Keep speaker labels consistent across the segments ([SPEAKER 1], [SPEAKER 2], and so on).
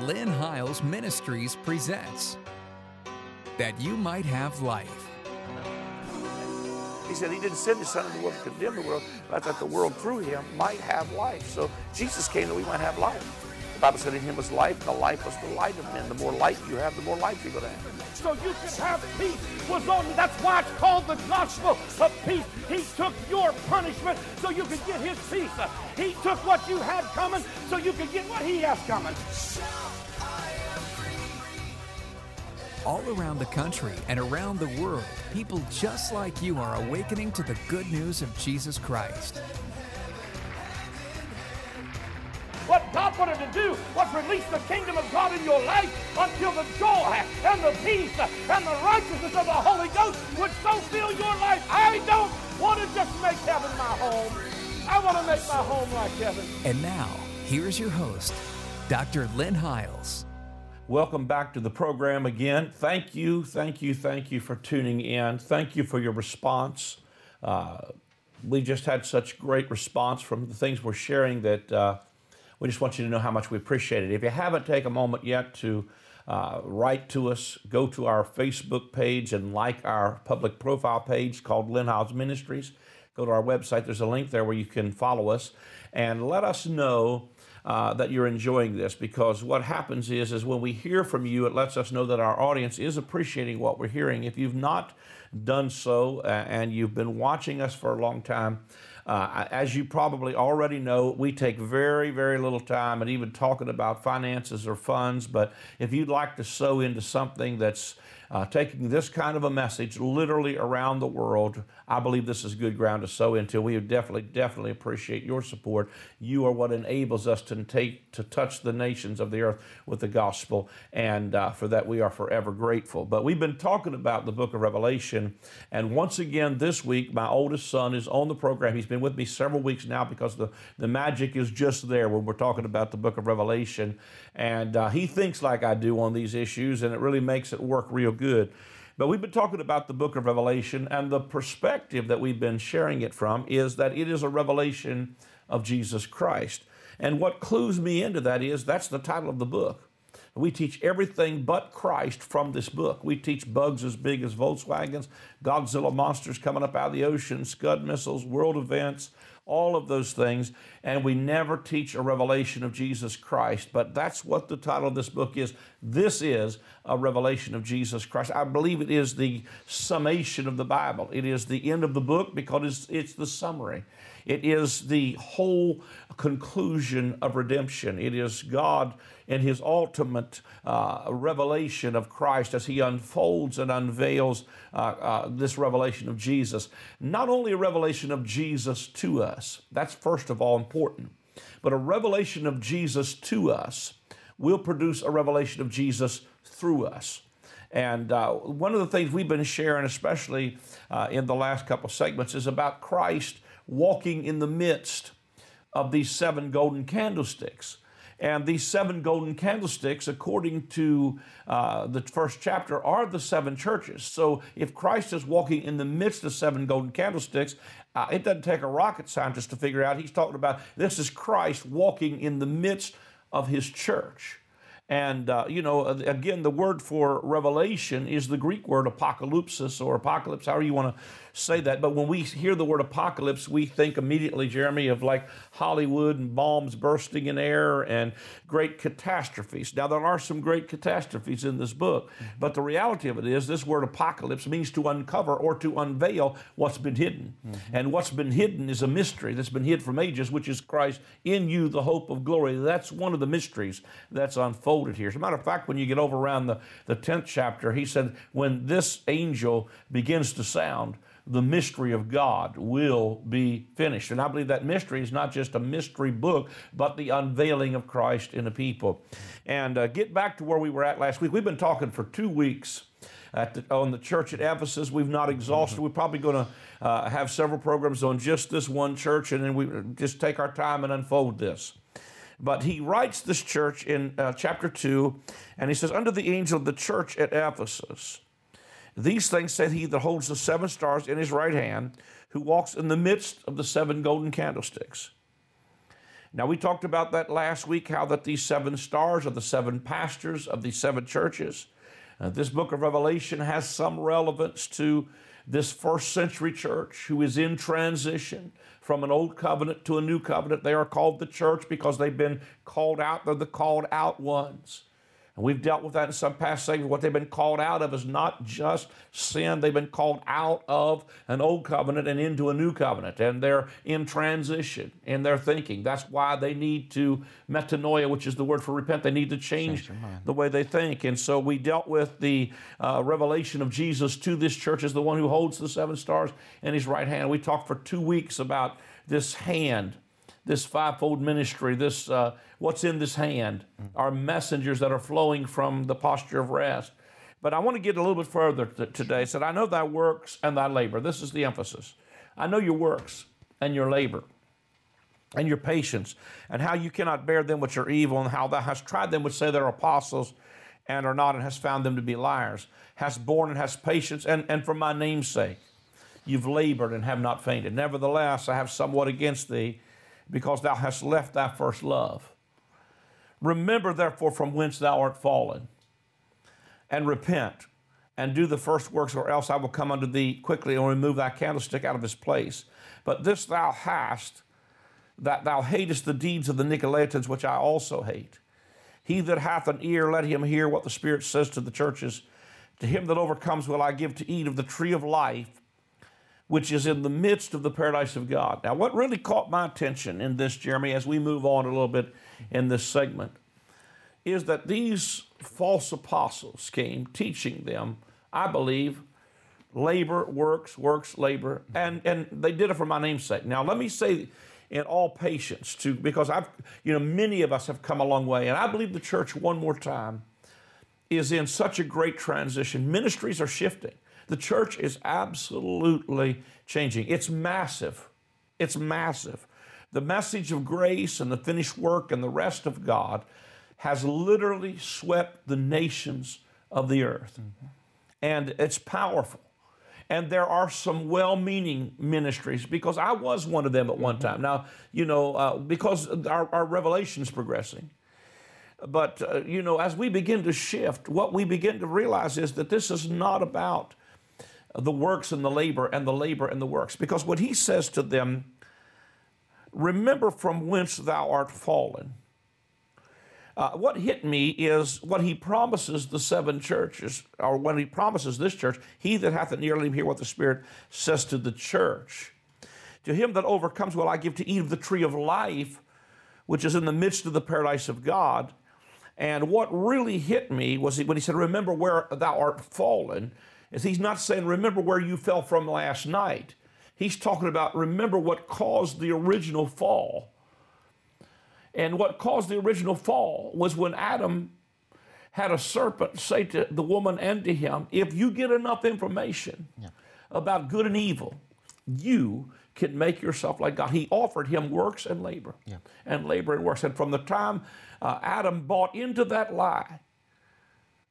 [SPEAKER 1] Lynn Hiles Ministries presents That You Might Have Life.
[SPEAKER 2] He said he didn't send his son into the world to condemn the world, but that the world through him might have life. So Jesus came that we might have life. The Bible said in him was life, and the life was the light of men. The more light you have, the more life you're going to have.
[SPEAKER 3] So you can have peace was on you. That's why it's called the gospel of peace. He took your punishment so you could get his peace. He took what you had coming so you could get what he has coming.
[SPEAKER 1] All around the country and around the world, people just like you are awakening to the good news of Jesus Christ.
[SPEAKER 3] What God wanted to do was release the kingdom of God in your life until the joy and the peace and the righteousness of the Holy Ghost would so fill your life. I don't want to just make heaven my home. I want to make my home like heaven.
[SPEAKER 1] And now, here's your host, Dr. Lynn Hiles.
[SPEAKER 2] Welcome back to the program again. Thank you, thank you, thank you for tuning in. Thank you for your response. Uh, we just had such great response from the things we're sharing that uh, we just want you to know how much we appreciate it. If you haven't taken a moment yet to uh, write to us, go to our Facebook page and like our public profile page called Lynn Hiles Ministries. Go to our website. There's a link there where you can follow us and let us know uh, that you're enjoying this because what happens is is when we hear from you it lets us know that our audience is appreciating what we're hearing. If you've not done so uh, and you've been watching us for a long time uh, as you probably already know, we take very, very little time at even talking about finances or funds. But if you'd like to sow into something that's uh, taking this kind of a message literally around the world, I believe this is good ground to sow into. We would definitely, definitely appreciate your support. You are what enables us to take to touch the nations of the earth with the gospel, and uh, for that we are forever grateful. But we've been talking about the book of Revelation, and once again this week, my oldest son is on the program. He's been with me several weeks now because the the magic is just there when we're talking about the book of Revelation, and uh, he thinks like I do on these issues, and it really makes it work real good. But we've been talking about the book of Revelation, and the perspective that we've been sharing it from is that it is a revelation of Jesus Christ. And what clues me into that is that's the title of the book. We teach everything but Christ from this book. We teach bugs as big as Volkswagens, Godzilla monsters coming up out of the ocean, Scud missiles, world events, all of those things, and we never teach a revelation of Jesus Christ. But that's what the title of this book is. This is a revelation of Jesus Christ. I believe it is the summation of the Bible. It is the end of the book because it's, it's the summary. It is the whole conclusion of redemption. It is God in His ultimate uh, revelation of Christ as He unfolds and unveils uh, uh, this revelation of Jesus. Not only a revelation of Jesus to us, that's first of all important, but a revelation of Jesus to us will produce a revelation of Jesus through us. And uh, one of the things we've been sharing, especially uh, in the last couple segments, is about Christ walking in the midst of these seven golden candlesticks. And these seven golden candlesticks, according to uh, the first chapter, are the seven churches. So if Christ is walking in the midst of seven golden candlesticks, uh, it doesn't take a rocket scientist to figure out. He's talking about this is Christ walking in the midst of his church. And, uh, you know, again, the word for revelation is the Greek word apocalypsis or apocalypse, however you want to say that, but when we hear the word apocalypse, we think immediately, Jeremy, of like Hollywood and bombs bursting in air and great catastrophes. Now, there are some great catastrophes in this book, but the reality of it is this word apocalypse means to uncover or to unveil what's been hidden. Mm-hmm. And what's been hidden is a mystery that's been hid from ages, which is Christ in you, the hope of glory. That's one of the mysteries that's unfolded here. As a matter of fact, when you get over around the, the 10th chapter, he said, when this angel begins to sound, the mystery of God will be finished. And I believe that mystery is not just a mystery book, but the unveiling of Christ in the people. And uh, get back to where we were at last week. We've been talking for two weeks. The, on the church at Ephesus. We've not exhausted. We're probably going to uh, have several programs on just this one church, and then we just take our time and unfold this. But he writes this church in uh, chapter 2, and he says, Under the angel of the church at Ephesus, these things said he that holds the seven stars in his right hand, who walks in the midst of the seven golden candlesticks. Now, we talked about that last week how that these seven stars are the seven pastors of these seven churches. Uh, this book of Revelation has some relevance to this first century church who is in transition from an old covenant to a new covenant. They are called the church because they've been called out. They're the called out ones. And we've dealt with that in some past segments. What they've been called out of is not just sin, they've been called out of an old covenant and into a new covenant. And they're in transition in their thinking. That's why they need to metanoia, which is the word for repent. They need to change the way they think. And so we dealt with the uh, revelation of Jesus to this church as the one who holds the seven stars in his right hand. We talked for two weeks about this hand this fivefold ministry, this uh, what's in this hand, are messengers that are flowing from the posture of rest. But I want to get a little bit further t- today. said, I know thy works and thy labor. This is the emphasis. I know your works and your labor and your patience, and how you cannot bear them which are evil, and how thou hast tried them which say they're apostles and are not, and hast found them to be liars, hast borne and hast patience, and, and for my name's sake you've labored and have not fainted. Nevertheless, I have somewhat against thee because thou hast left thy first love. Remember, therefore, from whence thou art fallen, and repent, and do the first works, or else I will come unto thee quickly and remove thy candlestick out of his place. But this thou hast, that thou hatest the deeds of the Nicolaitans, which I also hate. He that hath an ear, let him hear what the Spirit says to the churches. To him that overcomes will I give to eat of the tree of life which is in the midst of the paradise of God. Now, what really caught my attention in this, Jeremy, as we move on a little bit in this segment, is that these false apostles came teaching them, I believe, labor, works, works, labor, and, and they did it for my namesake. Now, let me say in all patience, to because I've, you know, many of us have come a long way, and I believe the church, one more time, is in such a great transition. Ministries are shifting. The church is absolutely changing. It's massive. It's massive. The message of grace and the finished work and the rest of God has literally swept the nations of the earth. Mm-hmm. And it's powerful. And there are some well meaning ministries because I was one of them at one time. Now, you know, uh, because our, our revelation is progressing. But, uh, you know, as we begin to shift, what we begin to realize is that this is not about the works and the labor and the labor and the works. Because what he says to them, remember from whence thou art fallen. Uh, what hit me is what he promises the seven churches, or when he promises this church, he that hath an ear, let him hear what the Spirit says to the church. To him that overcomes will I give to eat of the tree of life, which is in the midst of the paradise of God. And what really hit me was when he said, Remember where thou art fallen is he's not saying, remember where you fell from last night. He's talking about, remember what caused the original fall. And what caused the original fall was when Adam had a serpent say to the woman and to him, if you get enough information yeah. about good and evil, you can make yourself like God. He offered him works and labor, yeah. and labor and works. And from the time uh, Adam bought into that lie,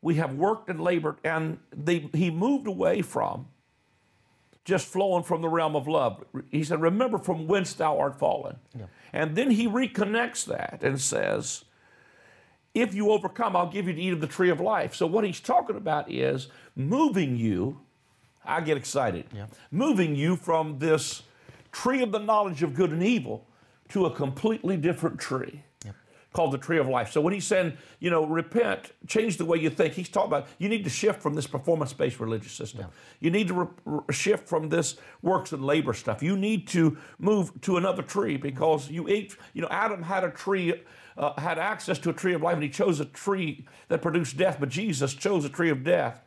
[SPEAKER 2] we have worked and labored, and they, he moved away from just flowing from the realm of love. He said, Remember from whence thou art fallen. Yeah. And then he reconnects that and says, If you overcome, I'll give you to eat of the tree of life. So, what he's talking about is moving you. I get excited. Yeah. Moving you from this tree of the knowledge of good and evil to a completely different tree called the tree of life. So when he's saying, you know, repent, change the way you think, he's talking about you need to shift from this performance based religious system. Yeah. You need to re- re- shift from this works and labor stuff. You need to move to another tree because you ate, you know, Adam had a tree. Uh, had access to a tree of life and he chose a tree that produced death, but Jesus chose a tree of death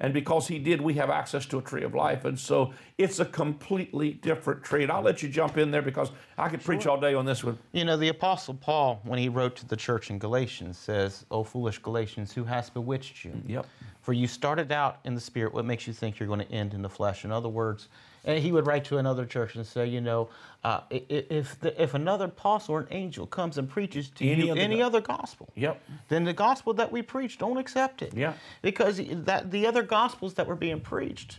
[SPEAKER 2] and because he did, we have access to a tree of life. And so it's a completely different tree. And I'll let you jump in there because I could sure. preach all day on this one.
[SPEAKER 4] You know, the Apostle Paul, when he wrote to the church in Galatians, says, O foolish Galatians, who has bewitched you?
[SPEAKER 2] Yep.
[SPEAKER 4] For you started out in the spirit. What makes you think you're going to end in the flesh? In other words, and he would write to another church and say, you know, uh, if the, if another apostle or an angel comes and preaches to any you other any go- other gospel,
[SPEAKER 2] yep.
[SPEAKER 4] then the gospel that we preach, don't accept it.
[SPEAKER 2] Yeah.
[SPEAKER 4] Because that the other gospels that were being preached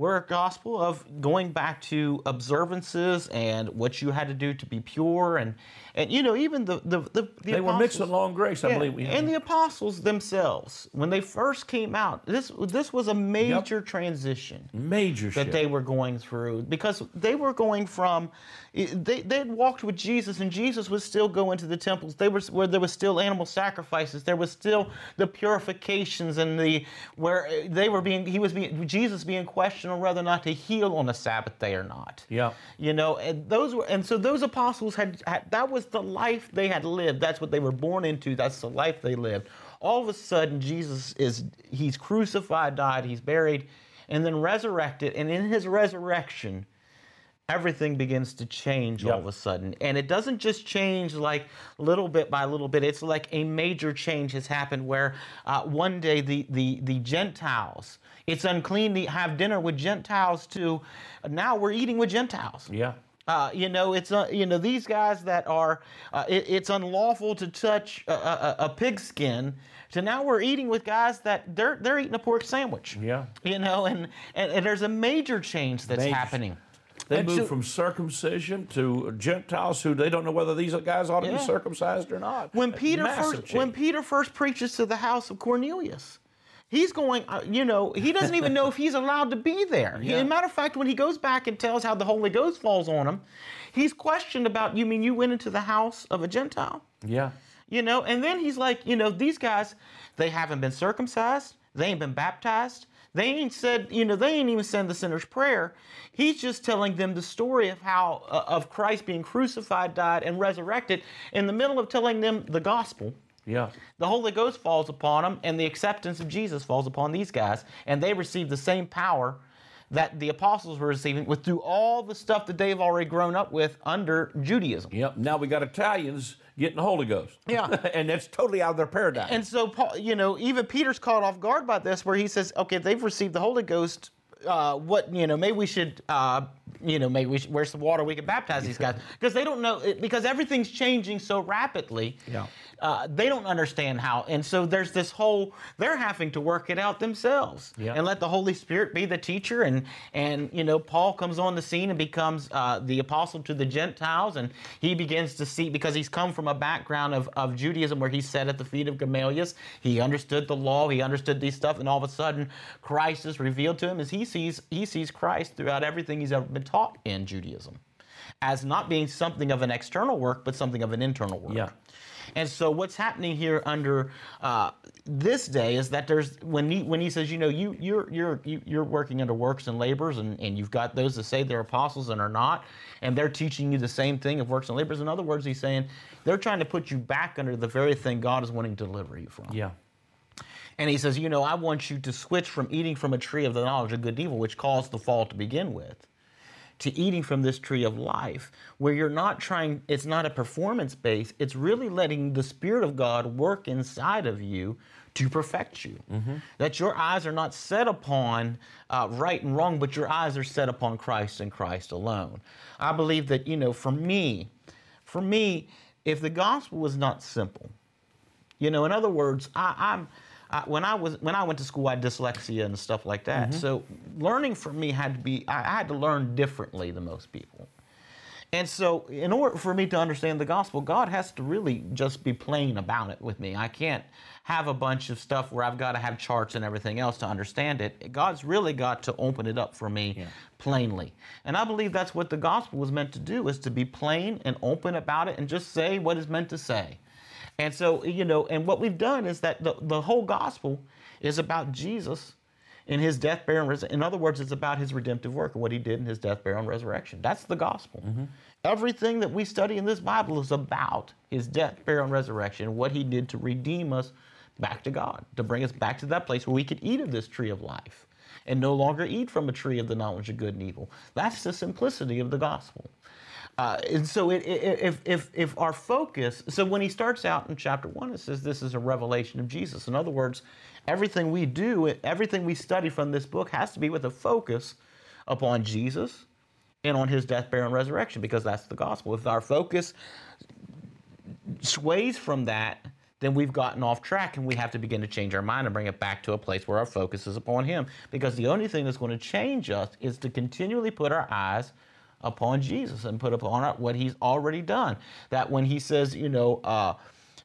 [SPEAKER 4] we're a gospel of going back to observances and what you had to do to be pure and and you know even the the the, the
[SPEAKER 2] They were mixed with
[SPEAKER 4] apostles-
[SPEAKER 2] and grace, I believe. We
[SPEAKER 4] and the apostles themselves when they first came out this this was a major transition
[SPEAKER 2] major
[SPEAKER 4] that
[SPEAKER 2] shift.
[SPEAKER 4] they were going through because they were going from eh, they they had walked with Jesus and Jesus was still going into the temples. They were where there was still animal sacrifices. There was still the purifications and the where eh, they were being he was being Jesus being questioned on whether or not to heal on a Sabbath day or not.
[SPEAKER 2] Yeah.
[SPEAKER 4] You know, and those were and so those apostles had, had that was the life they had lived. That's what they were born into. That's the life they lived. All of a sudden Jesus is he's crucified, died, he's buried, and then resurrected, and in his resurrection everything begins to change all of a sudden. And it doesn't just change like little bit by little bit. It's like a major change has happened where uh, one day the, the, the Gentiles, it's unclean to have dinner with Gentiles to Now we're eating with Gentiles.
[SPEAKER 2] yeah.
[SPEAKER 4] Uh, you know, it's uh, you know these guys that are. Uh, it, it's unlawful to touch a, a, a pigskin. So now we're eating with guys that they're they're eating a pork sandwich.
[SPEAKER 2] Yeah.
[SPEAKER 4] You know, and and, and there's a major change that's
[SPEAKER 2] Major.
[SPEAKER 4] happening.
[SPEAKER 2] They
[SPEAKER 4] move
[SPEAKER 2] from circumcision to Gentiles who they don't know whether these guys ought to
[SPEAKER 4] Yeah.
[SPEAKER 2] be circumcised or not.
[SPEAKER 4] when Peter first when. Peter first preaches to the house of Cornelius, he's going. Uh, you know, he doesn't even know if he's allowed to be there. He-
[SPEAKER 2] Yeah.
[SPEAKER 4] As a matter of fact, when he goes back and tells how the Holy Ghost falls on him, he's questioned about. You mean you went into the house of a Gentile?
[SPEAKER 2] yeah.
[SPEAKER 4] You know, and then he's like, you know, these guys, they haven't been circumcised, they ain't been baptized, they ain't said, you know, they ain't even said the sinner's prayer. He's just telling them the story of how uh, of Christ being crucified, died, and resurrected. In the middle of telling them the gospel,
[SPEAKER 2] Yeah.
[SPEAKER 4] the Holy Ghost falls upon them, and the acceptance of Jesus falls upon these guys, and they receive the same power that the apostles were receiving with through all the stuff that they've already grown up with under Judaism.
[SPEAKER 2] Yep. Now we got Italians getting the Holy Ghost.
[SPEAKER 4] Yeah.
[SPEAKER 2] and that's totally out of their paradigm.
[SPEAKER 4] And so, Paul, you know, even Peter's caught off guard by this, where he says, "Okay, they've received the Holy Ghost. Uh, what you know? Maybe we should, uh, you know, maybe we should, where's the water we can baptize these guys because they don't know because everything's changing so rapidly.
[SPEAKER 2] Yeah.
[SPEAKER 4] Uh, they don't understand how, and so there's this whole. They're having to work it out themselves
[SPEAKER 2] Yeah.
[SPEAKER 4] and let the Holy Spirit be the teacher. And and you know, Paul comes on the scene and becomes uh, the apostle to the Gentiles, and he begins to see because he's come from a background of, of Judaism where he sat at the feet of Gamaliel. He understood the law, he understood these stuff, and all of a sudden, Christ is revealed to him as he sees he sees Christ throughout everything he's ever been taught in Judaism, as not being something of an external work, but something of an internal work.
[SPEAKER 2] Yeah.
[SPEAKER 4] And so what's happening here under uh, this day is that there's when he when he says you know you you're you're you, you're working under works and labors and, and you've got those that say they're apostles and are not and they're teaching you the same thing of works and labors. In other words, he's saying they're trying to put you back under the very thing God is wanting to deliver you from.
[SPEAKER 2] yeah.
[SPEAKER 4] And he says, you know, I want you to switch from eating from a tree of the knowledge of good and evil, which caused the fall to begin with, to eating from this tree of life, where you're not trying, it's not a performance base, it's really letting the Spirit of God work inside of you to perfect you. That your eyes are not set upon uh, right and wrong, but your eyes are set upon Christ and Christ alone. I believe that, you know, for me, for me, if the gospel was not simple, you know, in other words, I, I'm I, when I was when I went to school, I had dyslexia and stuff like that. Mm-hmm. So learning for me had to be I, I had to learn differently than most people. And so, in order for me to understand the gospel, God has to really just be plain about it with me. I can't have a bunch of stuff where I've got to have charts and everything else to understand it. God's really got to open it up for me plainly. And I believe that's what the gospel was meant to do is to be plain and open about it and just say what is meant to say. And so, you know, and what we've done is that the, the whole gospel is about Jesus in his death, burial, and resurrection. In other words, it's about his redemptive work and what he did in his death, burial, and resurrection. That's the gospel. Mm-hmm. Everything that we study in this Bible is about his death, burial, and resurrection, what he did to redeem us back to God, to bring us back to that place where we could eat of this tree of life and no longer eat from a tree of the knowledge of good and evil. That's the simplicity of the gospel. Uh, and so, it, if, if, if our focus, so when he starts out in chapter one, it says this is a revelation of Jesus. In other words, everything we do, everything we study from this book has to be with a focus upon Jesus and on his death, burial, and resurrection, because that's the gospel. If our focus sways from that, then we've gotten off track and we have to begin to change our mind and bring it back to a place where our focus is upon Him. Because the only thing that's going to change us is to continually put our eyes upon Jesus and put upon what He's already done. That when He says, you know, uh,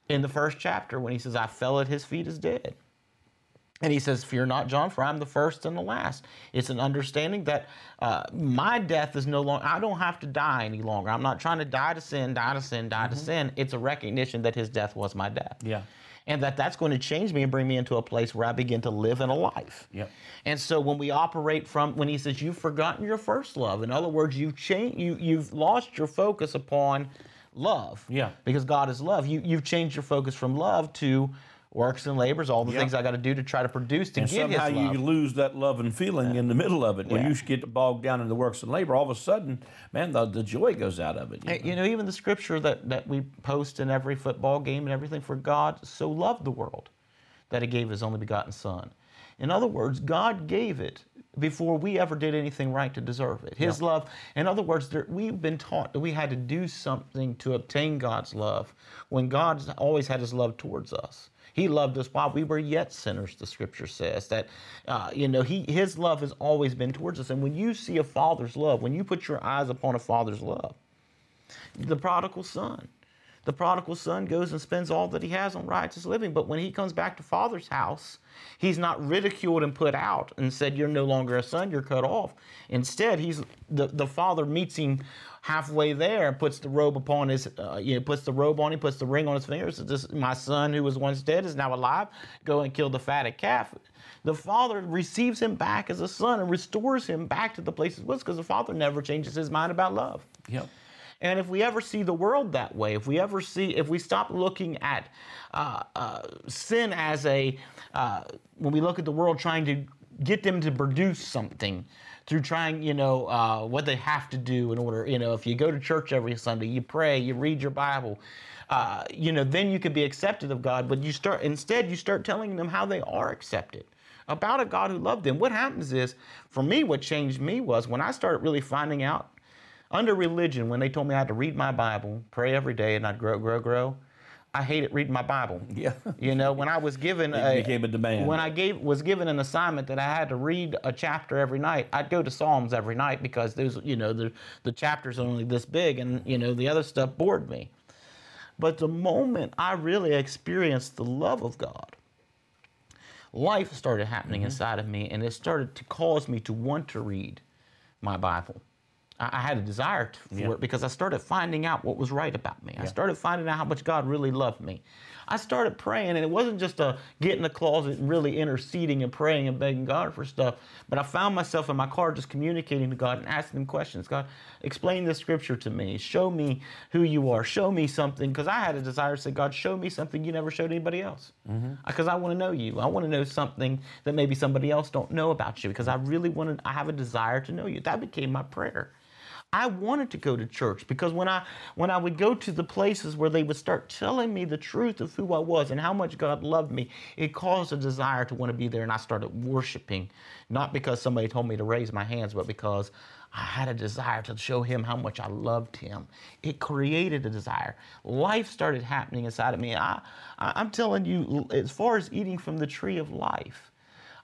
[SPEAKER 4] in the first chapter, when He says, I fell at His feet as dead. And he says, Fear not, John, for I'm the first and the last. It's an understanding that uh, my death is no longer, I don't have to die any longer. I'm not trying to die to sin, die to sin, die mm-hmm. to sin. It's a recognition that his death was my death.
[SPEAKER 2] Yeah.
[SPEAKER 4] And that that's going to change me and bring me into a place where I begin to live in a life.
[SPEAKER 2] Yep.
[SPEAKER 4] And so when we operate from, when he says, You've forgotten your first love, in other words, you've changed, you, you've lost your focus upon love.
[SPEAKER 2] Yeah.
[SPEAKER 4] Because God is love. You, you've changed your focus from love to, works and labors, all the yep. things I got to do to try to produce to
[SPEAKER 2] and
[SPEAKER 4] get
[SPEAKER 2] somehow
[SPEAKER 4] His love.
[SPEAKER 2] you lose that love and feeling yeah. in the middle of it. When yeah. you get bogged down in the works and labor, all of a sudden, man, the, the joy goes out of it.
[SPEAKER 4] You, know? you know, even the scripture that, that we post in every football game and everything, for God so loved the world that He gave His only begotten Son. In other words, God gave it before we ever did anything right to deserve it. His yeah. love, in other words, there, we've been taught that we had to do something to obtain God's love when God's always had His love towards us. He loved us while we were yet sinners, the scripture says. That, uh, you know, he, his love has always been towards us. And when you see a father's love, when you put your eyes upon a father's love, the prodigal son, the prodigal son goes and spends all that he has on righteous living. But when he comes back to father's house, he's not ridiculed and put out and said, You're no longer a son, you're cut off. Instead, he's the, the father meets him halfway there and puts the robe upon his, uh, you know, puts the robe on him, puts the ring on his fingers. This, my son who was once dead is now alive. Go and kill the fatted calf. The father receives him back as a son and restores him back to the place he was because the father never changes his mind about love.
[SPEAKER 2] Yep.
[SPEAKER 4] And if we ever see the world that way, if we ever see, if we stop looking at uh, uh, sin as a, uh, when we look at the world trying to get them to produce something through trying, you know, uh, what they have to do in order, you know, if you go to church every Sunday, you pray, you read your Bible, uh, you know, then you can be accepted of God. But you start, instead, you start telling them how they are accepted about a God who loved them. What happens is, for me, what changed me was when I started really finding out under religion, when they told me I had to read my Bible, pray every day, and I'd grow, grow, grow. I hated reading my Bible.
[SPEAKER 2] Yeah.
[SPEAKER 4] You know, when I was given
[SPEAKER 2] it
[SPEAKER 4] a
[SPEAKER 2] became a demand.
[SPEAKER 4] When I gave was given an assignment that I had to read a chapter every night, I'd go to Psalms every night because those you know the the chapters are only this big, and you know the other stuff bored me. But the moment I really experienced the love of God, life started happening mm-hmm. inside of me, and it started to cause me to want to read my Bible. I had a desire for yeah. it because I started finding out what was right about me. Yeah. I started finding out how much God really loved me. I started praying, and it wasn't just a get in the closet and really interceding and praying and begging God for stuff, but I found myself in my car just communicating to God and asking Him questions. God, explain this scripture to me. Show me who you are. Show me something, because I had a desire to say, God, show me something you never showed anybody else. Because mm-hmm. I want to know you. I want to know something that maybe somebody else don't know about you. Because I really wanted. I have a desire to know you. That became my prayer. I wanted to go to church because when I when I would go to the places where they would start telling me the truth of who I was and how much God loved me, it caused a desire to want to be there and I started worshiping, not because somebody told me to raise my hands, but because I had a desire to show him how much I loved him. It created a desire. Life started happening inside of me. I, I, am telling you, as far as eating from the tree of life,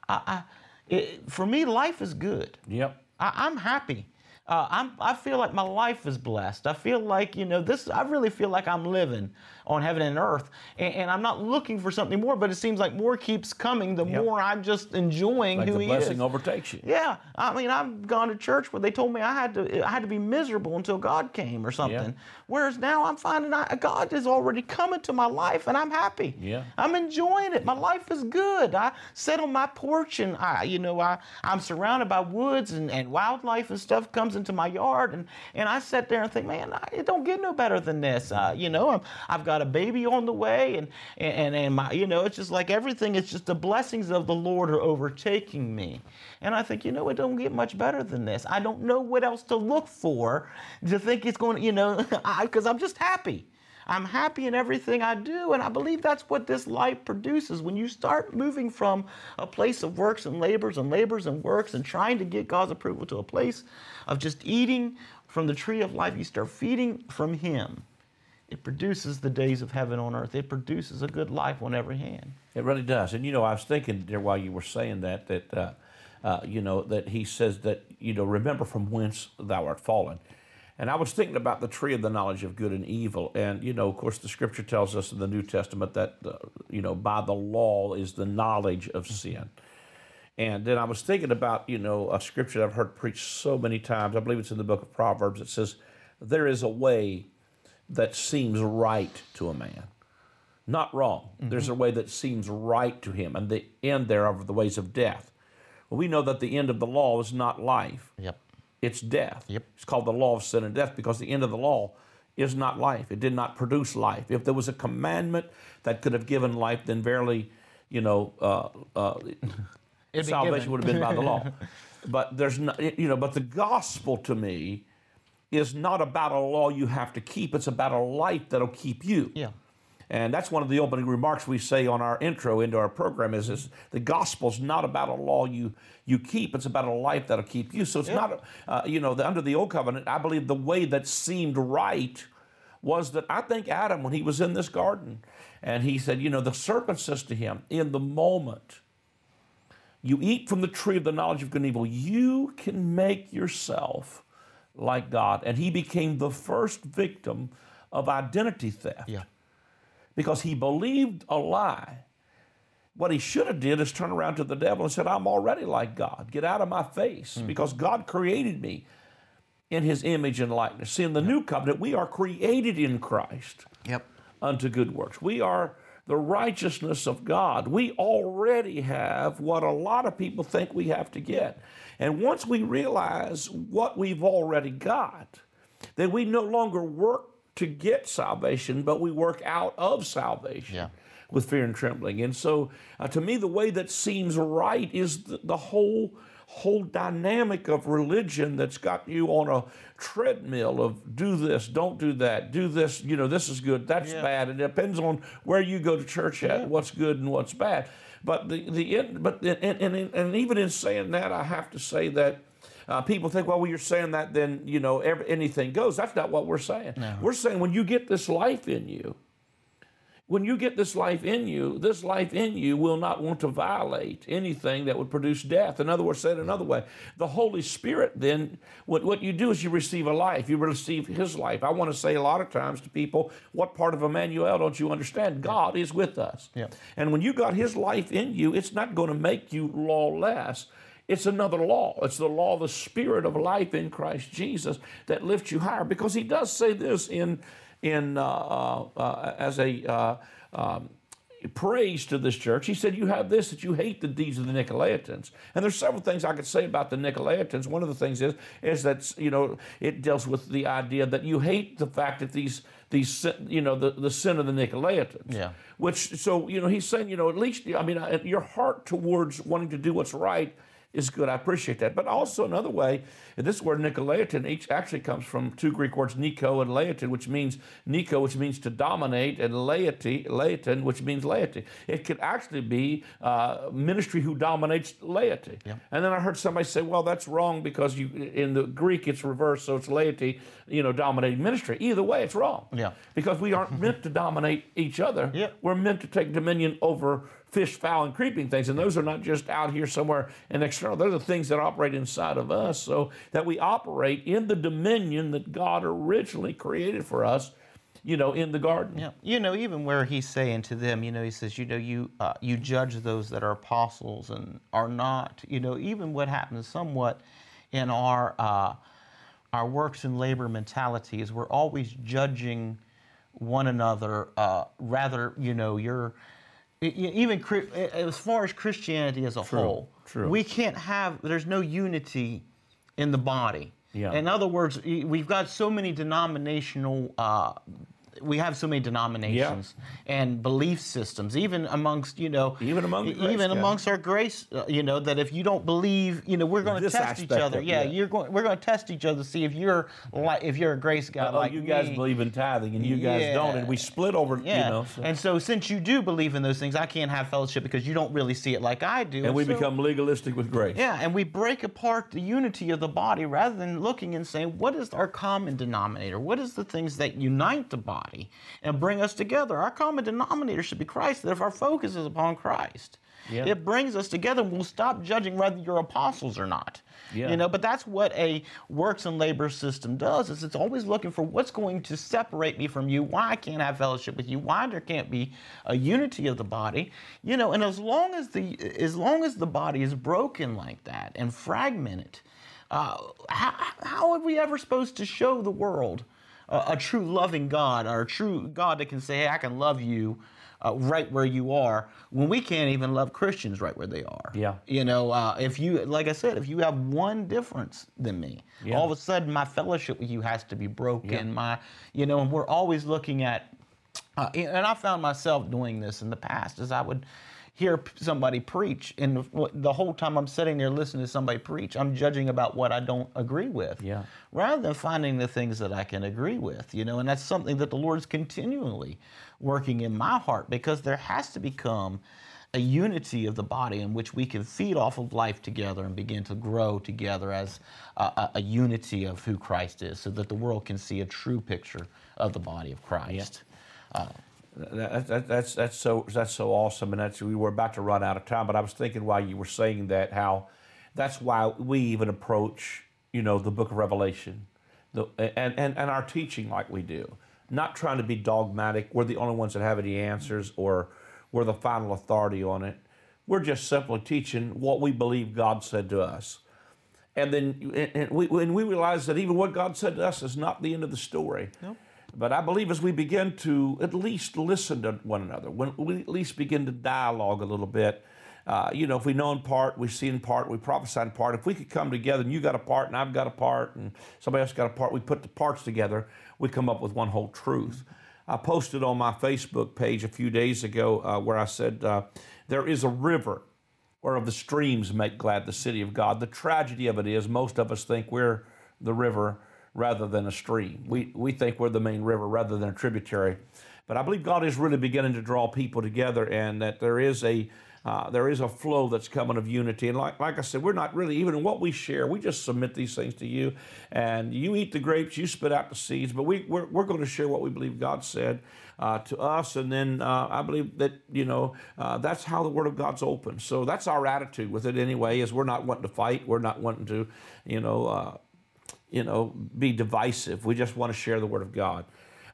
[SPEAKER 4] I, I it, for me, life is good.
[SPEAKER 2] Yep.
[SPEAKER 4] I, I'm happy uh, I feel like my life is blessed. I feel like, you know, this, I really feel like I'm living on heaven and earth. And, and I'm not looking for something more, but it seems like more keeps coming the yep. more I'm just enjoying
[SPEAKER 2] like
[SPEAKER 4] who He is.
[SPEAKER 2] the
[SPEAKER 4] He
[SPEAKER 2] blessing overtakes you.
[SPEAKER 4] Yeah. I mean, I've gone to church where they told me I had to, I had to be miserable until God came or something. Yeah. Whereas now I'm finding I, God is already coming to my life and I'm happy.
[SPEAKER 2] Yeah.
[SPEAKER 4] I'm enjoying it. My life is good. I sit on my porch and I, you know, I, I'm surrounded by woods and, and wildlife and stuff comes into my yard. And, and I sit there and think, man, it don't get no better than this. Uh, you know, I'm, I've got a baby on the way and, and, and my, you know, it's just like everything, it's just the blessings of the Lord are overtaking me. And I think, you know, it don't get much better than this. I don't know what else to look for to think it's going to, you know, because I'm just happy. I'm happy in everything I do, and I believe that's what this life produces. When you start moving from a place of works and labors and labors and works and trying to get God's approval to a place of just eating from the tree of life, you start feeding from Him It produces the days of heaven on earth. It produces a good life on every hand.
[SPEAKER 2] It really does. And you know, I was thinking there while you were saying that that uh, uh, you know that he says that you know remember from whence thou art fallen. And I was thinking about the tree of the knowledge of good and evil. And, you know, of course, the scripture tells us in the New Testament that, uh, you know, by the law is the knowledge of sin. And then I was thinking about, you know, a scripture I've heard preached so many times. I believe it's in the book of Proverbs. It says, There is a way that seems right to a man. Not wrong. Mm-hmm. There's a way that seems right to him. And the end thereof are the ways of death. Well, we know that the end of the law is not life.
[SPEAKER 4] Yep
[SPEAKER 2] it's death.
[SPEAKER 4] Yep.
[SPEAKER 2] It's called the law of sin and death because the end of the law is not life. It did not produce life. If there was a commandment that could have given life, then verily, you know, uh, uh, salvation would have been by the law. but there's not, you know, but the gospel to me is not about a law you have to keep. It's about a life that'll keep you.
[SPEAKER 4] Yeah.
[SPEAKER 2] And that's one of the opening remarks we say on our intro into our program is, is the gospel's not about a law you you keep, it's about a life that'll keep you. So it's yeah. not, uh, you know, the, under the old covenant, I believe the way that seemed right was that I think Adam, when he was in this garden, and he said, you know, the serpent says to him, in the moment you eat from the tree of the knowledge of good and evil, you can make yourself like God. And he became the first victim of identity theft.
[SPEAKER 4] Yeah
[SPEAKER 2] because he believed a lie. What he should have did is turn around to the devil and said, I'm already like God. Get out of my face mm. because God created me in his image and likeness. See, in the yep. new covenant, we are created in Christ
[SPEAKER 4] yep.
[SPEAKER 2] unto good works. We are the righteousness of God. We already have what a lot of people think we have to get. And once we realize what we've already got, then we no longer work to get salvation, but we work out of salvation.
[SPEAKER 4] Yeah.
[SPEAKER 2] With fear and trembling. And so, uh, to me, the way that seems right is the, the whole whole dynamic of religion that's got you on a treadmill of do this, don't do that, do this, you know, this is good, that's yeah. bad. It depends on where you go to church at, yeah. what's good and what's bad. But the the but and, and and even in saying that, I have to say that uh, people think, well, when you're saying that, then you know every, anything goes. That's not what we're saying.
[SPEAKER 4] No.
[SPEAKER 2] We're saying when you get this life in you, when you get this life in you, this life in you will not want to violate anything that would produce death. In other words, said another way, the Holy Spirit then, what, what you do is you receive a life. You receive His life. I want to say a lot of times to people, what part of Emmanuel don't you understand? God is with us.
[SPEAKER 4] Yeah.
[SPEAKER 2] And when you got His life in you, it's not going to make you lawless. It's another law. It's the law of the spirit of life in Christ Jesus that lifts you higher. Because he does say this in, in uh, uh, uh as a uh, um, praise to this church. He said, You have this, that you hate the deeds of the Nicolaitans. And there's several things I could say about the Nicolaitans. One of the things is, is that, you know, it deals with the idea that you hate the fact that these these you know the, the sin of the Nicolaitans.
[SPEAKER 4] Yeah.
[SPEAKER 2] Which so you know he's saying you know at least I mean your heart towards wanting to do what's right is good. I appreciate that. But also another way, this word Nicolaitan each actually comes from two Greek words, Nico and Laetin, which means Nico, which means to dominate, and laity, Laetin, which means laity. It could actually be uh, ministry who dominates laity.
[SPEAKER 4] Yeah.
[SPEAKER 2] And then I heard somebody say, well, that's wrong because you in the Greek it's reversed, so it's laity, you know, dominating ministry. Either way, it's wrong.
[SPEAKER 4] Yeah.
[SPEAKER 2] Because we aren't meant to dominate each other.
[SPEAKER 4] Yeah.
[SPEAKER 2] We're meant to take dominion over fish, fowl, and creeping things. And those are not just out here somewhere and external. Those are things that operate inside of us so that we operate in the dominion that God originally created for us, you know, in the garden.
[SPEAKER 4] Yeah. You know, even where he's saying to them, you know, he says, you know, you, uh, you judge those that are apostles and are not. You know, even what happens somewhat in our, uh, our works and labor mentality is we're always judging one another uh, rather you know you're even as far as Christianity as a
[SPEAKER 2] true,
[SPEAKER 4] whole,
[SPEAKER 2] true.
[SPEAKER 4] we can't have. There's no unity in the body.
[SPEAKER 2] Yeah.
[SPEAKER 4] In other words, we've got so many denominational uh, we have so many denominations yeah. and belief systems, even amongst you know,
[SPEAKER 2] even among
[SPEAKER 4] even amongst our grace, uh, you know, that if you don't believe, you know, we're going to test each other. yeah, yeah, you're going. We're going to test each other to see if you're like if you're a grace guy uh, like
[SPEAKER 2] you guys
[SPEAKER 4] me.
[SPEAKER 2] believe in tithing and you guys don't, and we split over.
[SPEAKER 4] Yeah.
[SPEAKER 2] You know,
[SPEAKER 4] so. and so since you do believe in those things, I can't have fellowship because you don't really see it like I do.
[SPEAKER 2] And, and we
[SPEAKER 4] so,
[SPEAKER 2] become legalistic with grace.
[SPEAKER 4] Yeah, and we break apart the unity of the body rather than looking and saying what is our common denominator? What is the things that unite the body? Body and bring us together. Our common denominator should be Christ, that if our focus is upon Christ, yeah. it brings us together and we'll stop judging whether you're apostles or not. Yeah. You know, but that's what a works and labor system does is it's always looking for what's going to separate me from you, why I can't have fellowship with you, why there can't be a unity of the body. You know, and as long as the as long as the body is broken like that and fragmented, uh, how, how are we ever supposed to show the world a, a true loving God or a true God that can say, hey, I can love you uh, right where you are when we can't even love Christians right where they are.
[SPEAKER 2] Yeah.
[SPEAKER 4] You know, uh, if you, like I said, if you have one difference than me, yeah. all of a sudden my fellowship with you has to be broken. Yeah. My, you know, and we're always looking at, uh, and I found myself doing this in the past as I would hear somebody preach, and the whole time I'm sitting there listening to somebody preach, I'm judging about what I don't agree with.
[SPEAKER 2] Yeah.
[SPEAKER 4] Rather than finding the things that I can agree with, you know, and that's something that the Lord's continually working in my heart because there has to become a unity of the body in which we can feed off of life together and begin to grow together as a, a, a unity of who Christ is so that the world can see a true picture of the body of Christ.
[SPEAKER 2] Yeah. Uh, that, that, that's that's so that's so awesome, and that's we were about to run out of time. But I was thinking while you were saying that how that's why we even approach you know the Book of Revelation, the, and and and our teaching like we do, not trying to be dogmatic. We're the only ones that have any answers, or we're the final authority on it. We're just simply teaching what we believe God said to us. And then and we, and we realize that even what God said to us is not the end of the story.
[SPEAKER 4] Nope.
[SPEAKER 2] But I believe as we begin to at least listen to one another, when we at least begin to dialogue a little bit, uh, you know, if we know in part, we see in part, we prophesy in part. If we could come together and you got a part and I've got a part and somebody else got a part, we put the parts together, we come up with one whole truth. I posted on my Facebook page a few days ago uh, where I said, uh, There is a river whereof the streams make glad the city of God. The tragedy of it is most of us think we're the river rather than a stream. We, we think we're the main river rather than a tributary. But I believe God is really beginning to draw people together and that there is a uh, there is a flow that's coming of unity. And like, like I said, we're not really, even in what we share, we just submit these things to you. And you eat the grapes, you spit out the seeds. But we, we're, we're going to share what we believe God said uh, to us. And then uh, I believe that, you know, uh, that's how the Word of God's open. So that's our attitude with it anyway, is we're not wanting to fight. We're not wanting to, you know, uh, you know, be divisive. We just want to share the Word of God.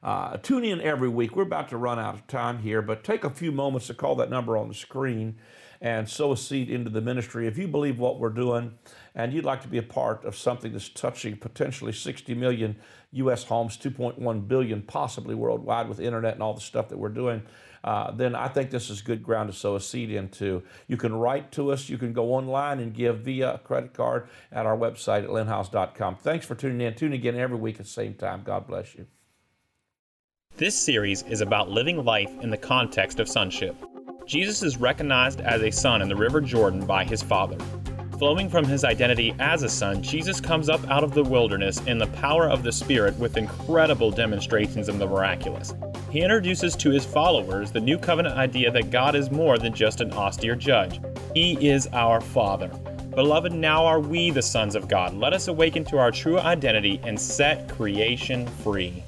[SPEAKER 2] Uh, tune in every week. We're about to run out of time here, but take a few moments to call that number on the screen and sow a seed into the ministry. If you believe what we're doing and you'd like to be a part of something that's touching potentially 60 million U.S. homes, 2.1 billion possibly worldwide with internet and all the stuff that we're doing, uh, then I think this is good ground to sow a seed into. You can write to us. You can go online and give via a credit card at our website at lynnhiles.com. Thanks for tuning in. Tune again every week at the same time. God bless you.
[SPEAKER 5] This series is about living life in the context of sonship. Jesus is recognized as a son in the River Jordan by his Father. Flowing from his identity as a son, Jesus comes up out of the wilderness in the power of the Spirit with incredible demonstrations of the miraculous. He introduces to his followers the new covenant idea that God is more than just an austere judge. He is our Father. Beloved, now are we the sons of God. Let us awaken to our true identity and set creation free.